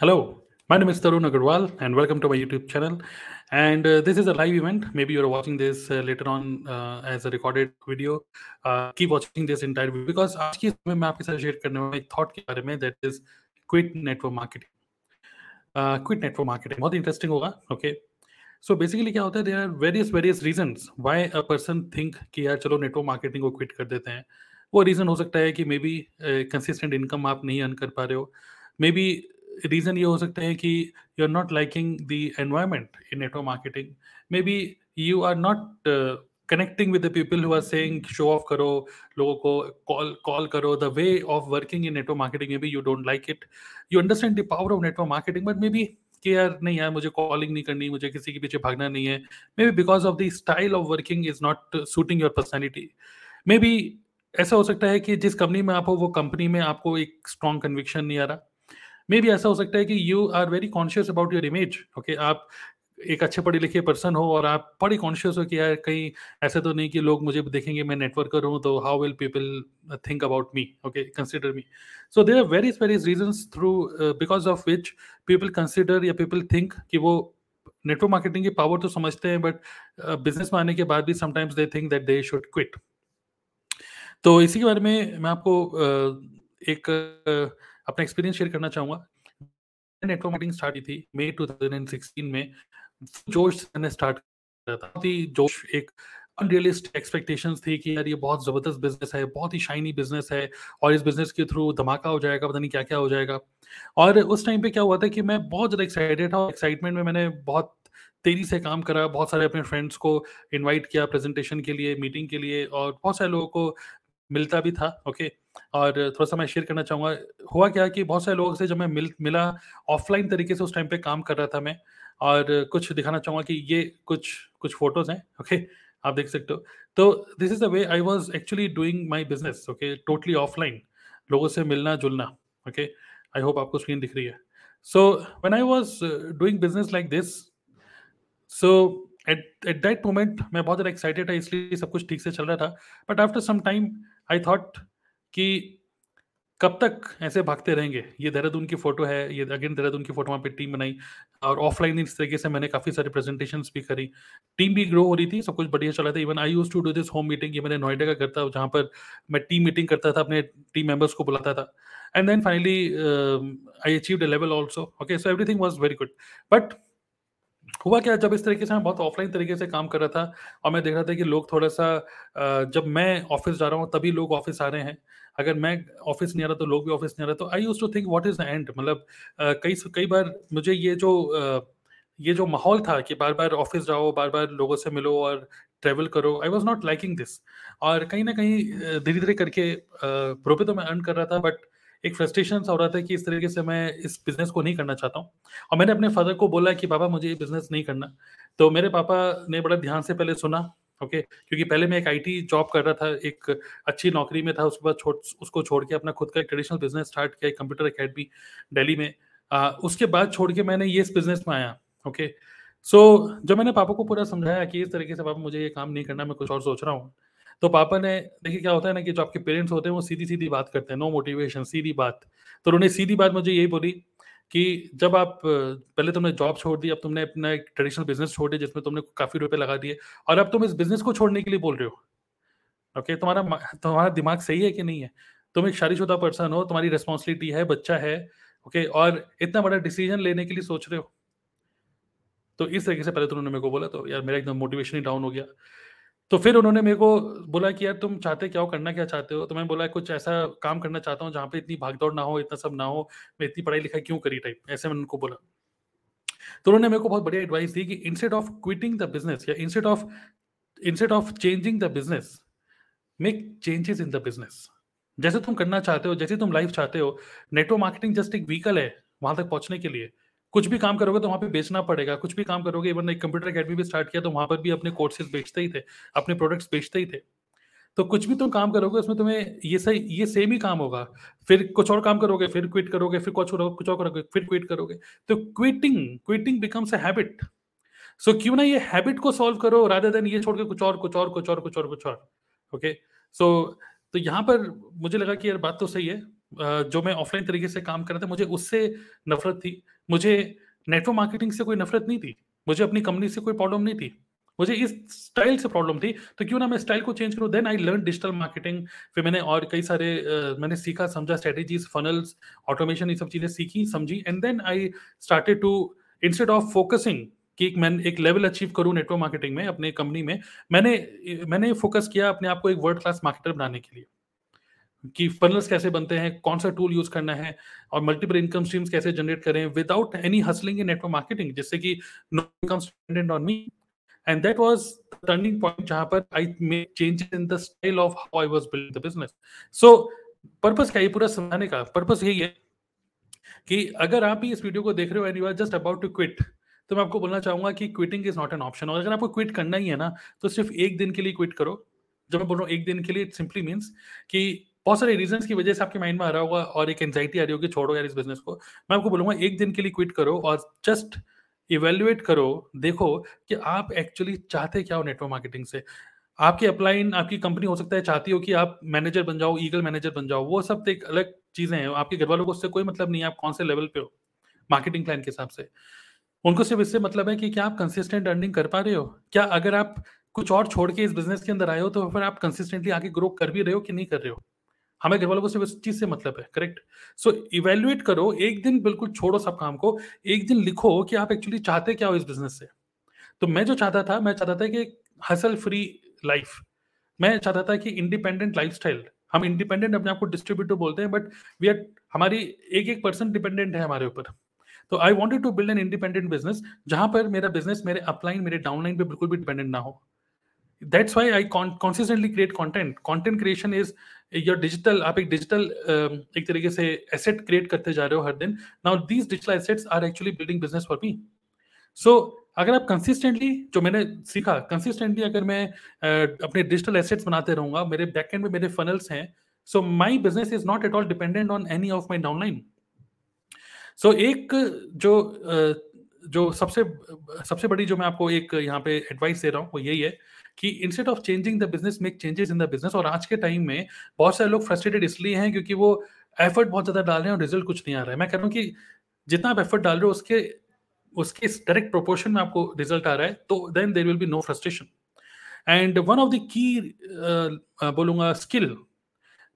Hello, my name is Tarun Agarwal, and welcome to my YouTube channel. And uh, this is a live event. Maybe you're watching this uh, later on uh, as a recorded video. Uh, keep watching this entire video because आज की समय मैं आपके साथ share करने वाला एक thought के बारे में that is quit network marketing quit network marketing बहुत इंटरेस्टिंग होगा ओके सो बेसिकली क्या होता है there are various various reasons why a person think कि यार चलो नेटवर्क मार्केटिंग को क्विट कर देते हैं वो रीजन हो सकता है कि मे बी कंसिस्टेंट इनकम आप नहीं अर्न कर पा रहे हो मे बी रीजन ये हो सकता है कि you are not liking the environment in network marketing maybe you are not connecting with the people who are saying show off करो, लोगों को कॉल कॉल करो. The way of working in network marketing maybe you don't like it you understand the power of network marketing but maybe कि यार, नहीं यार, मुझे calling नहीं करनी, मुझे किसी के पीछे भागना नहीं है। Maybe because of the style of working is not suiting your personality maybe ऐसा हो सकता है कि जिस कंपनी में आप हो, वो कंपनी में आपको एक स्ट्रॉन्ग कन्विक्शन नहीं आ रहा। मे बी ऐसा हो सकता है कि you are very conscious about your image okay आप एक अच्छे पढ़े लिखे पर्सन हो और आप बड़ी कॉन्शियस हो कि यार कहीं ऐसा तो नहीं कि लोग मुझे देखेंगे मैं नेटवर्कर हूँ तो how will people think about me okay consider me so there are various various reason through because of which people consider या पीपल थिंक कि वो नेटवर्क मार्केटिंग की पावर तो समझते हैं बट बिज़नेस में आने के बाद भी sometimes they think that they should quit तो इसी के बारे में मैं आपको uh, एक uh, अपना एक्सपीरियंस शेयर करना चाहूँगा। नेटवर्क मार्केटिंग स्टार्ट की थी मई 2016 में। जोश ने स्टार्ट किया था। थी जोश, एक अनरियलिस्टिक एक्सपेक्टेशंस थी कि यार ये बहुत ज़बरदस्त बिज़नेस है, बहुत ही शाइनी बिज़नेस है और इस बिज़नेस के थ्रू धमाका हो जाएगा, पता नहीं क्या क्या हो जाएगा। और उस टाइम पे क्या हुआ था कि मैं बहुत ज़्यादा एक्साइटेड था एक्साइटमेंट में मैंने बहुत तेज़ी से काम करा, बहुत सारे अपने फ्रेंड्स को इनवाइट किया प्रेजेंटेशन के लिए मीटिंग के लिए और बहुत सारे लोगों को मिलता भी था ओके और थोड़ा सा मैं शेयर करना चाहूँगा। हुआ क्या कि बहुत सारे लोगों से जब मैं मिल, मिला ऑफलाइन तरीके से उस टाइम पे काम कर रहा था मैं, और कुछ दिखाना चाहूँगा कि ये कुछ कुछ फ़ोटोज़ हैं ओके आप देख सकते हो। तो this is the way I was actually doing my business okay totally offline लोगों से मिलना, जुलना ओके आई होप आपको स्क्रीन दिख रही है। So when I was doing business like this so at at that moment मैं बहुत ज़्यादा एक्साइटेड था, इसलिए सब कुछ ठीक से चल रहा था। But after some time I thought कि कब तक ऐसे भागते रहेंगे? ये देहरादून की फ़ोटो है, ये अगेन देहरादून की फ़ोटो वहाँ पे टीम बनाई और ऑफलाइन इस तरीके से मैंने काफ़ी सारी प्रेजेंटेशन भी करी। टीम भी ग्रो हो रही थी, सब कुछ बढ़िया चला था। Even I used to do this home meeting ये मैंने नोएडा का करता जहाँ पर मैं टीम मीटिंग करता था, अपने टीम मेंबर्स को बुलाता था। And then finally I achieve a level also okay so everything was very good but हुआ क्या, जब इस तरीके से मैं बहुत ऑफलाइन तरीके से काम कर रहा था और मैं देख रहा था कि लोग थोड़ा सा जब मैं ऑफ़िस जा रहा हूँ, तभी लोग ऑफ़िस आ रहे हैं। अगर मैं ऑफ़िस नहीं आ रहा तो लोग भी ऑफ़िस नहीं आ रहे तो I used to think what is the end मतलब कई कई बार मुझे ये जो ये जो माहौल था कि बार बार ऑफ़िस जाओ बार बार लोगों से मिलो और ट्रेवल करो I was not liking this और कहीं ना कहीं धीरे धीरे करके रुपये तो मैं अर्न कर रहा था बट एक फ्रस्ट्रेशन हो रहा था कि इस तरीके से मैं इस बिज़नेस को नहीं करना चाहता हूँ। और मैंने अपने फादर को बोला कि पापा मुझे ये बिज़नेस नहीं करना। तो मेरे पापा ने बड़ा ध्यान से पहले सुना ओके? क्योंकि पहले मैं एक आईटी जॉब कर रहा था एक अच्छी नौकरी में था उसके बाद छोड़ उसको छोड़ के अपना खुद का एक ट्रेडिशनल बिज़नेस स्टार्ट किया कंप्यूटर अकेडमी दिल्ली में। आ, उसके बाद छोड़ के मैंने ये इस बिज़नेस में आया ओके? सो so, जब मैंने पापा को पूरा समझाया कि इस तरीके से पापा मुझे ये काम नहीं करना मैं कुछ और सोच रहा हूँ तो पापा ने देखिए क्या होता है ना कि जो आपके पेरेंट्स होते हैं वो सीधी सीधी बात करते हैं नो मोटिवेशन सीधी बात। तो उन्होंने सीधी बात मुझे यही बोली कि जब आप, पहले तुमने जॉब छोड़ दी, अब तुमने अपना एक ट्रेडिशनल बिज़नेस छोड़ दिया, जिसमें तुमने काफ़ी रुपए लगा दिए, और अब तुम इस बिज़नेस को छोड़ने के लिए बोल रहे हो। ओके, तुम्हारा तुम्हारा दिमाग सही है कि नहीं है? तुम एक शादीशुदा पर्सन हो, तुम्हारी रिस्पॉन्सिबिलिटी है, बच्चा है, ओके, और इतना बड़ा डिसीज़न लेने के लिए सोच रहे हो। तो इस तरीके से पहले तो उन्होंने मेरे को बोला तो यार मेरा एकदम मोटिवेशन ही डाउन हो गया। तो फिर उन्होंने मेरे को बोला कि यार तुम चाहते क्या हो, करना क्या चाहते हो? तो मैंने बोला कुछ ऐसा काम करना चाहता हूँ जहाँ पे इतनी भागदौड़ ना हो, इतना सब ना हो, मैं इतनी पढ़ाई लिखाई क्यों करी टाइप ऐसे मैंने उनको बोला। तो उन्होंने मेरे को बहुत बढ़िया एडवाइस दी कि instead of quitting the business या instead of instead of changing the business make changes in the business जैसे तुम करना चाहते हो, जैसे तुम लाइफ चाहते हो नेटवर्क मार्केटिंग जस्ट एक व्हीकल है वहाँ तक पहुँचने के लिए। कुछ भी काम करोगे तो वहाँ पे बेचना पड़ेगा। कुछ भी काम करोगे इवन एक कंप्यूटर अकेडमी भी स्टार्ट किया तो वहाँ पर भी अपने कोर्सेज बेचते ही थे, अपने प्रोडक्ट्स बेचते ही थे। तो कुछ भी तुम काम करोगे, उसमें तुम्हें ये सही, ये सेम ही काम होगा। फिर कुछ और काम करोगे, फिर क्विट करोगे, फिर कुछ और कुछ और करोगे, फिर क्विट करोगे। तो quitting quitting becomes a habit so क्यों ना ये हैबिट को सॉल्व करो राधर देन ये छोड़ के कुछ और कुछ और कुछ और कुछ और कुछ और। ओके सो तो यहाँ पर मुझे लगा कि यार बात तो सही है। जो मैं ऑफलाइन तरीके से काम कर रहा था, मुझे उससे नफरत थी। मुझे नेटवर्क मार्केटिंग से कोई नफरत नहीं थी। मुझे अपनी कंपनी से कोई प्रॉब्लम नहीं थी। मुझे इस स्टाइल से प्रॉब्लम थी तो क्यों ना मैं स्टाइल को चेंज करूँ? Then I learn digital marketing फिर मैंने और कई सारे uh, मैंने सीखा समझा स्ट्रेटेजीज फनल्स ऑटोमेशन ये सब चीज़ें सीखी समझी and then I started to instead of focusing कि मैं एक लेवल अचीव करूँ नेटवर्क मार्केटिंग में अपने कंपनी में मैंने मैंने फोकस किया अपने आप को एक वर्ल्ड क्लास मार्केटर बनाने के लिए। कि फनल्स कैसे बनते हैं, कौन सा टूल यूज़ करना है और मल्टीपल इनकम स्ट्रीम्स कैसे जनरेट करें without any hustling in network marketing जिससे कि no income dependent on me that was the turning point जहाँ पर I made changes in the style of how I was building the business. So purpose क्या है? पूरा समझाने का purpose यही है कि अगर आप भी इस वीडियो को देख रहे हो and you are just about to quit तो मैं आपको बोलना चाहूँगा कि quitting is not an option और अगर आपको क्विट करना ही है ना तो सिर्फ़ एक दिन के लिए क्विट करो। जब मैं बोल रहा हूँ एक दिन के लिए इट सिंपली मीन्स कि बहुत सारे रीजन की वजह से आपके माइंड में आ रहा होगा और एक एंजाइटी आ रही होगी, छोड़ो यार इस बिज़नेस को। मैं आपको बोलूँगा, एक दिन के लिए क्विट करो और जस्ट इवेल्युएट करो, देखो कि आप एक्चुअली चाहते क्या हो नेटवर्क मार्केटिंग से। आपकी अपलाइन आपकी कंपनी हो सकता है, चाहती हो कि आप मैनेजर बन जाओ ईगल मैनेजर बन जाओ, वो सब तो एक अलग चीज़ें हैं। आपके घर वालों को उससे कोई मतलब नहीं है, आप कौन से लेवल पे हो मार्केटिंग प्लान के हिसाब से। उनको सिर्फ़ इससे मतलब है कि क्या आप कंसिस्टेंट अर्निंग कर पा रहे हो? क्या अगर आप कुछ और छोड़ के इस बिज़नेस के अंदर आए हो तो फिर आप कंसिस्टेंटली आगे ग्रो कर भी रहे हो कि नहीं कर रहे हो? हमें घर वालों को सिर्फ़ इस चीज़ से मतलब है करेक्ट सो इवेल्युएट करो, एक दिन बिल्कुल छोड़ो सब काम को, एक दिन लिखो कि आप एक्चुअली चाहते क्या हो इस बिज़नेस से। तो मैं जो चाहता था, मैं चाहता था कि हसल फ्री लाइफ मैं चाहता था कि इंडिपेंडेंट लाइफ हम इंडिपेंडेंट अपने आप को डिस्ट्रीब्यूटर बोलते हैं बट वी आर हमारी एक एक पर्सन डिपेंडेंट है हमारे ऊपर। तो I wanted to build an independent business जहाँ पर मेरा बिज़नेस मेरे अपलाइन मेरे डाउनलाइन पे बिल्कुल भी डिपेंडेंट ना हो। That's why I consistently create content content creation is your digital आप एक डिजिटल uh, एक तरीके से एसेट क्रिएट करते जा रहे हो हर दिन। Now these digital assets are actually building business for me so अगर आप कंसिस्टेंटली जो मैंने सीखा कंसिस्टेंटली अगर मैं अपने डिजिटल एसेट्स बनाते रहूँगा मेरे बैकएंड में मेरे फनल्स हैं so my business is not at all dependent on any of my downline so एक जो जो सबसे सबसे बड़ी जो मैं आपको एक यहाँ पे एडवाइस दे रहा हूँ वो यही है कि instead of changing the business make changes in the business और आज के टाइम में बहुत सारे लोग फ्रस्ट्रेटेड इसलिए हैं क्योंकि वो एफर्ट बहुत ज़्यादा डाल रहे हैं और रिज़ल्ट कुछ नहीं आ रहा है। मैं कह रहा हूँ कि जितना आप एफर्ट डाल रहे हो उसके उसके डायरेक्ट प्रोपोर्शन में आपको रिज़ल्ट आ रहा है तो then there will be no frustration and one of the key बोलूँगा स्किल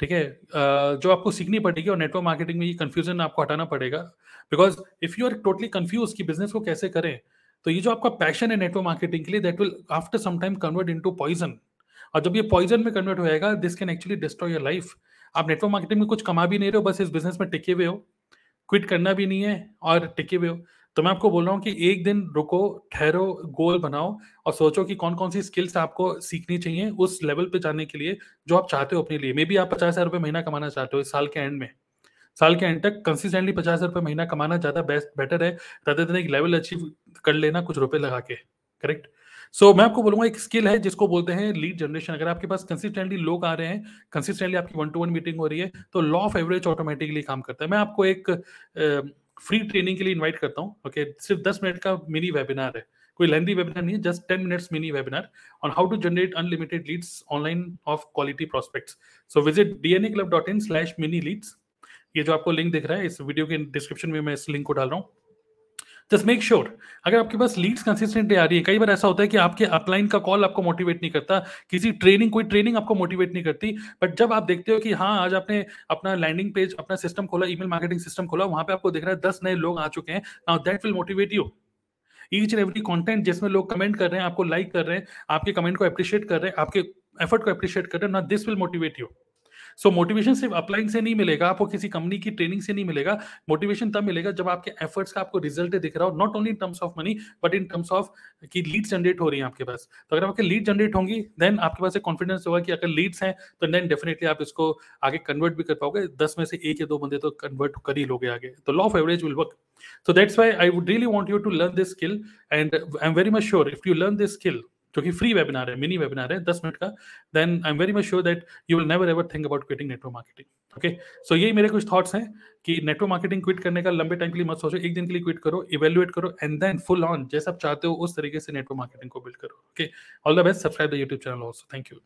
ठीक है uh, जो आपको सीखनी पड़ेगी और नेटवर्क मार्केटिंग में ये कंफ्यूजन आपको हटाना पड़ेगा। Because if you are totally confuse कि बिज़नेस को कैसे करें तो ये जो आपका पैशन है नेटवर्क मार्केटिंग के लिए that will after some time convert into poison और जब ये पॉइजन में कन्वर्ट हो जाएगा this can actually destroy your life आप नेटवर्क मार्केटिंग में कुछ कमा भी नहीं रहे हो, बस इस बिज़नेस में टिके हुए हो। क्विट करना भी नहीं है और टिके हुए हो। तो मैं आपको बोल रहा हूँ कि एक दिन रुको, ठहरो गोल बनाओ और सोचो कि कौन कौन सी स्किल्स आपको सीखनी चाहिए उस लेवल पे जाने के लिए, जो आप चाहते हो अपने लिए। मे बी आप पचास हज़ार रुपये महीना कमाना चाहते हो इस साल के एंड में। साल के एंड तक कंसिस्टेंटली पचास हज़ार महीना कमाना ज़्यादा बेस्ट बेटर है rather than एक लेवल अचीव कर लेना कुछ रुपए लगा के करेक्ट सो so, मैं आपको बोलूँगा एक स्किल है जिसको बोलते हैं लीड जनरेशन अगर आपके पास कंसिस्टेंटली लोग आ रहे हैं कंसिस्टेंटली आपकी वन टू वन मीटिंग हो रही है तो लॉ ऑफ़ एवरेज ऑटोमेटिकली काम करता है। मैं आपको एक फ्री ट्रेनिंग के लिए इन्वाइट करता हूँ ओके okay, सिर्फ़ दस मिनट का मिनी वेबिनार है। कोई लेंदी वेबिनार नहीं है just ten minutes mini webinar on how to generate unlimited leads online of quality prospects so visit D N A club dot in slash mini leads ये जो आपको लिंक दिख रहा है, इस वीडियो के डिस्क्रिप्शन में मैं इस लिंक को डाल रहा हूँ। जस्ट मेक श्योर अगर आपके पास लीड्स कंसिस्टेंटली आ रही है, कई बार ऐसा होता है कि आपके अपलाइन का कॉल आपको मोटिवेट नहीं करता, किसी ट्रेनिंग कोई ट्रेनिंग आपको मोटिवेट नहीं करती बट जब आप देखते हो कि हाँ आज आपने अपना लैंडिंग पेज अपना सिस्टम खोला ईमेल मार्केटिंग सिस्टम खोला, वहाँ पे आपको दिख रहा है दस नए लोग आ चुके हैं now that will motivate you each and every content जिसमें लोग कमेंट कर रहे हैं, आपको लाइक कर रहे हैं, आपके कमेंट को अप्रिशिएट कर रहे हैं, आपके एफर्ट को अप्रिशिएट कर रहे हैं ना this will motivate you so motivation सिर्फ़ अप्लाइंग से नहीं मिलेगा, आपको किसी कंपनी की ट्रेनिंग से नहीं मिलेगा। मोटिवेशन तब मिलेगा जब आपके एफर्ट्स का आपको रिज़ल्ट दिख रहा हो not only in terms of money but in terms of की लीड जनरेट हो रही है आपके पास। तो अगर आपके लीड जनरेट होंगी देन आपके पास एक कॉन्फिडेंस होगा कि अगर लीड्स हैं तो देन डेफिनेटली आप इसको आगे कन्वर्ट भी कर पाओगे। दस में से एक या दो बंदे तो कन्वर्ट कर ही लोगे आगे। तो law of average will work so, that's why i would really want you to learn this skill and i'm very much sure if you learn this skill जो कि फ्री वेबिनार है मिनी वेबिनार है, दस minute का then I am very much sure that you will never ever think about quitting network marketing okay so यही मेरे कुछ thoughts हैं कि नेटवर्क मार्केटिंग क्विट करने का लंबे टाइम के लिए मत सोचो, एक दिन के लिए क्विट करो इवेल्युएट करो एंड देन फुल ऑन जैसा आप चाहते हो, उस तरीके से नेटवर्क मार्केटिंग को बिल्ड करो okay all the best subscribe the YouTube channel also thank you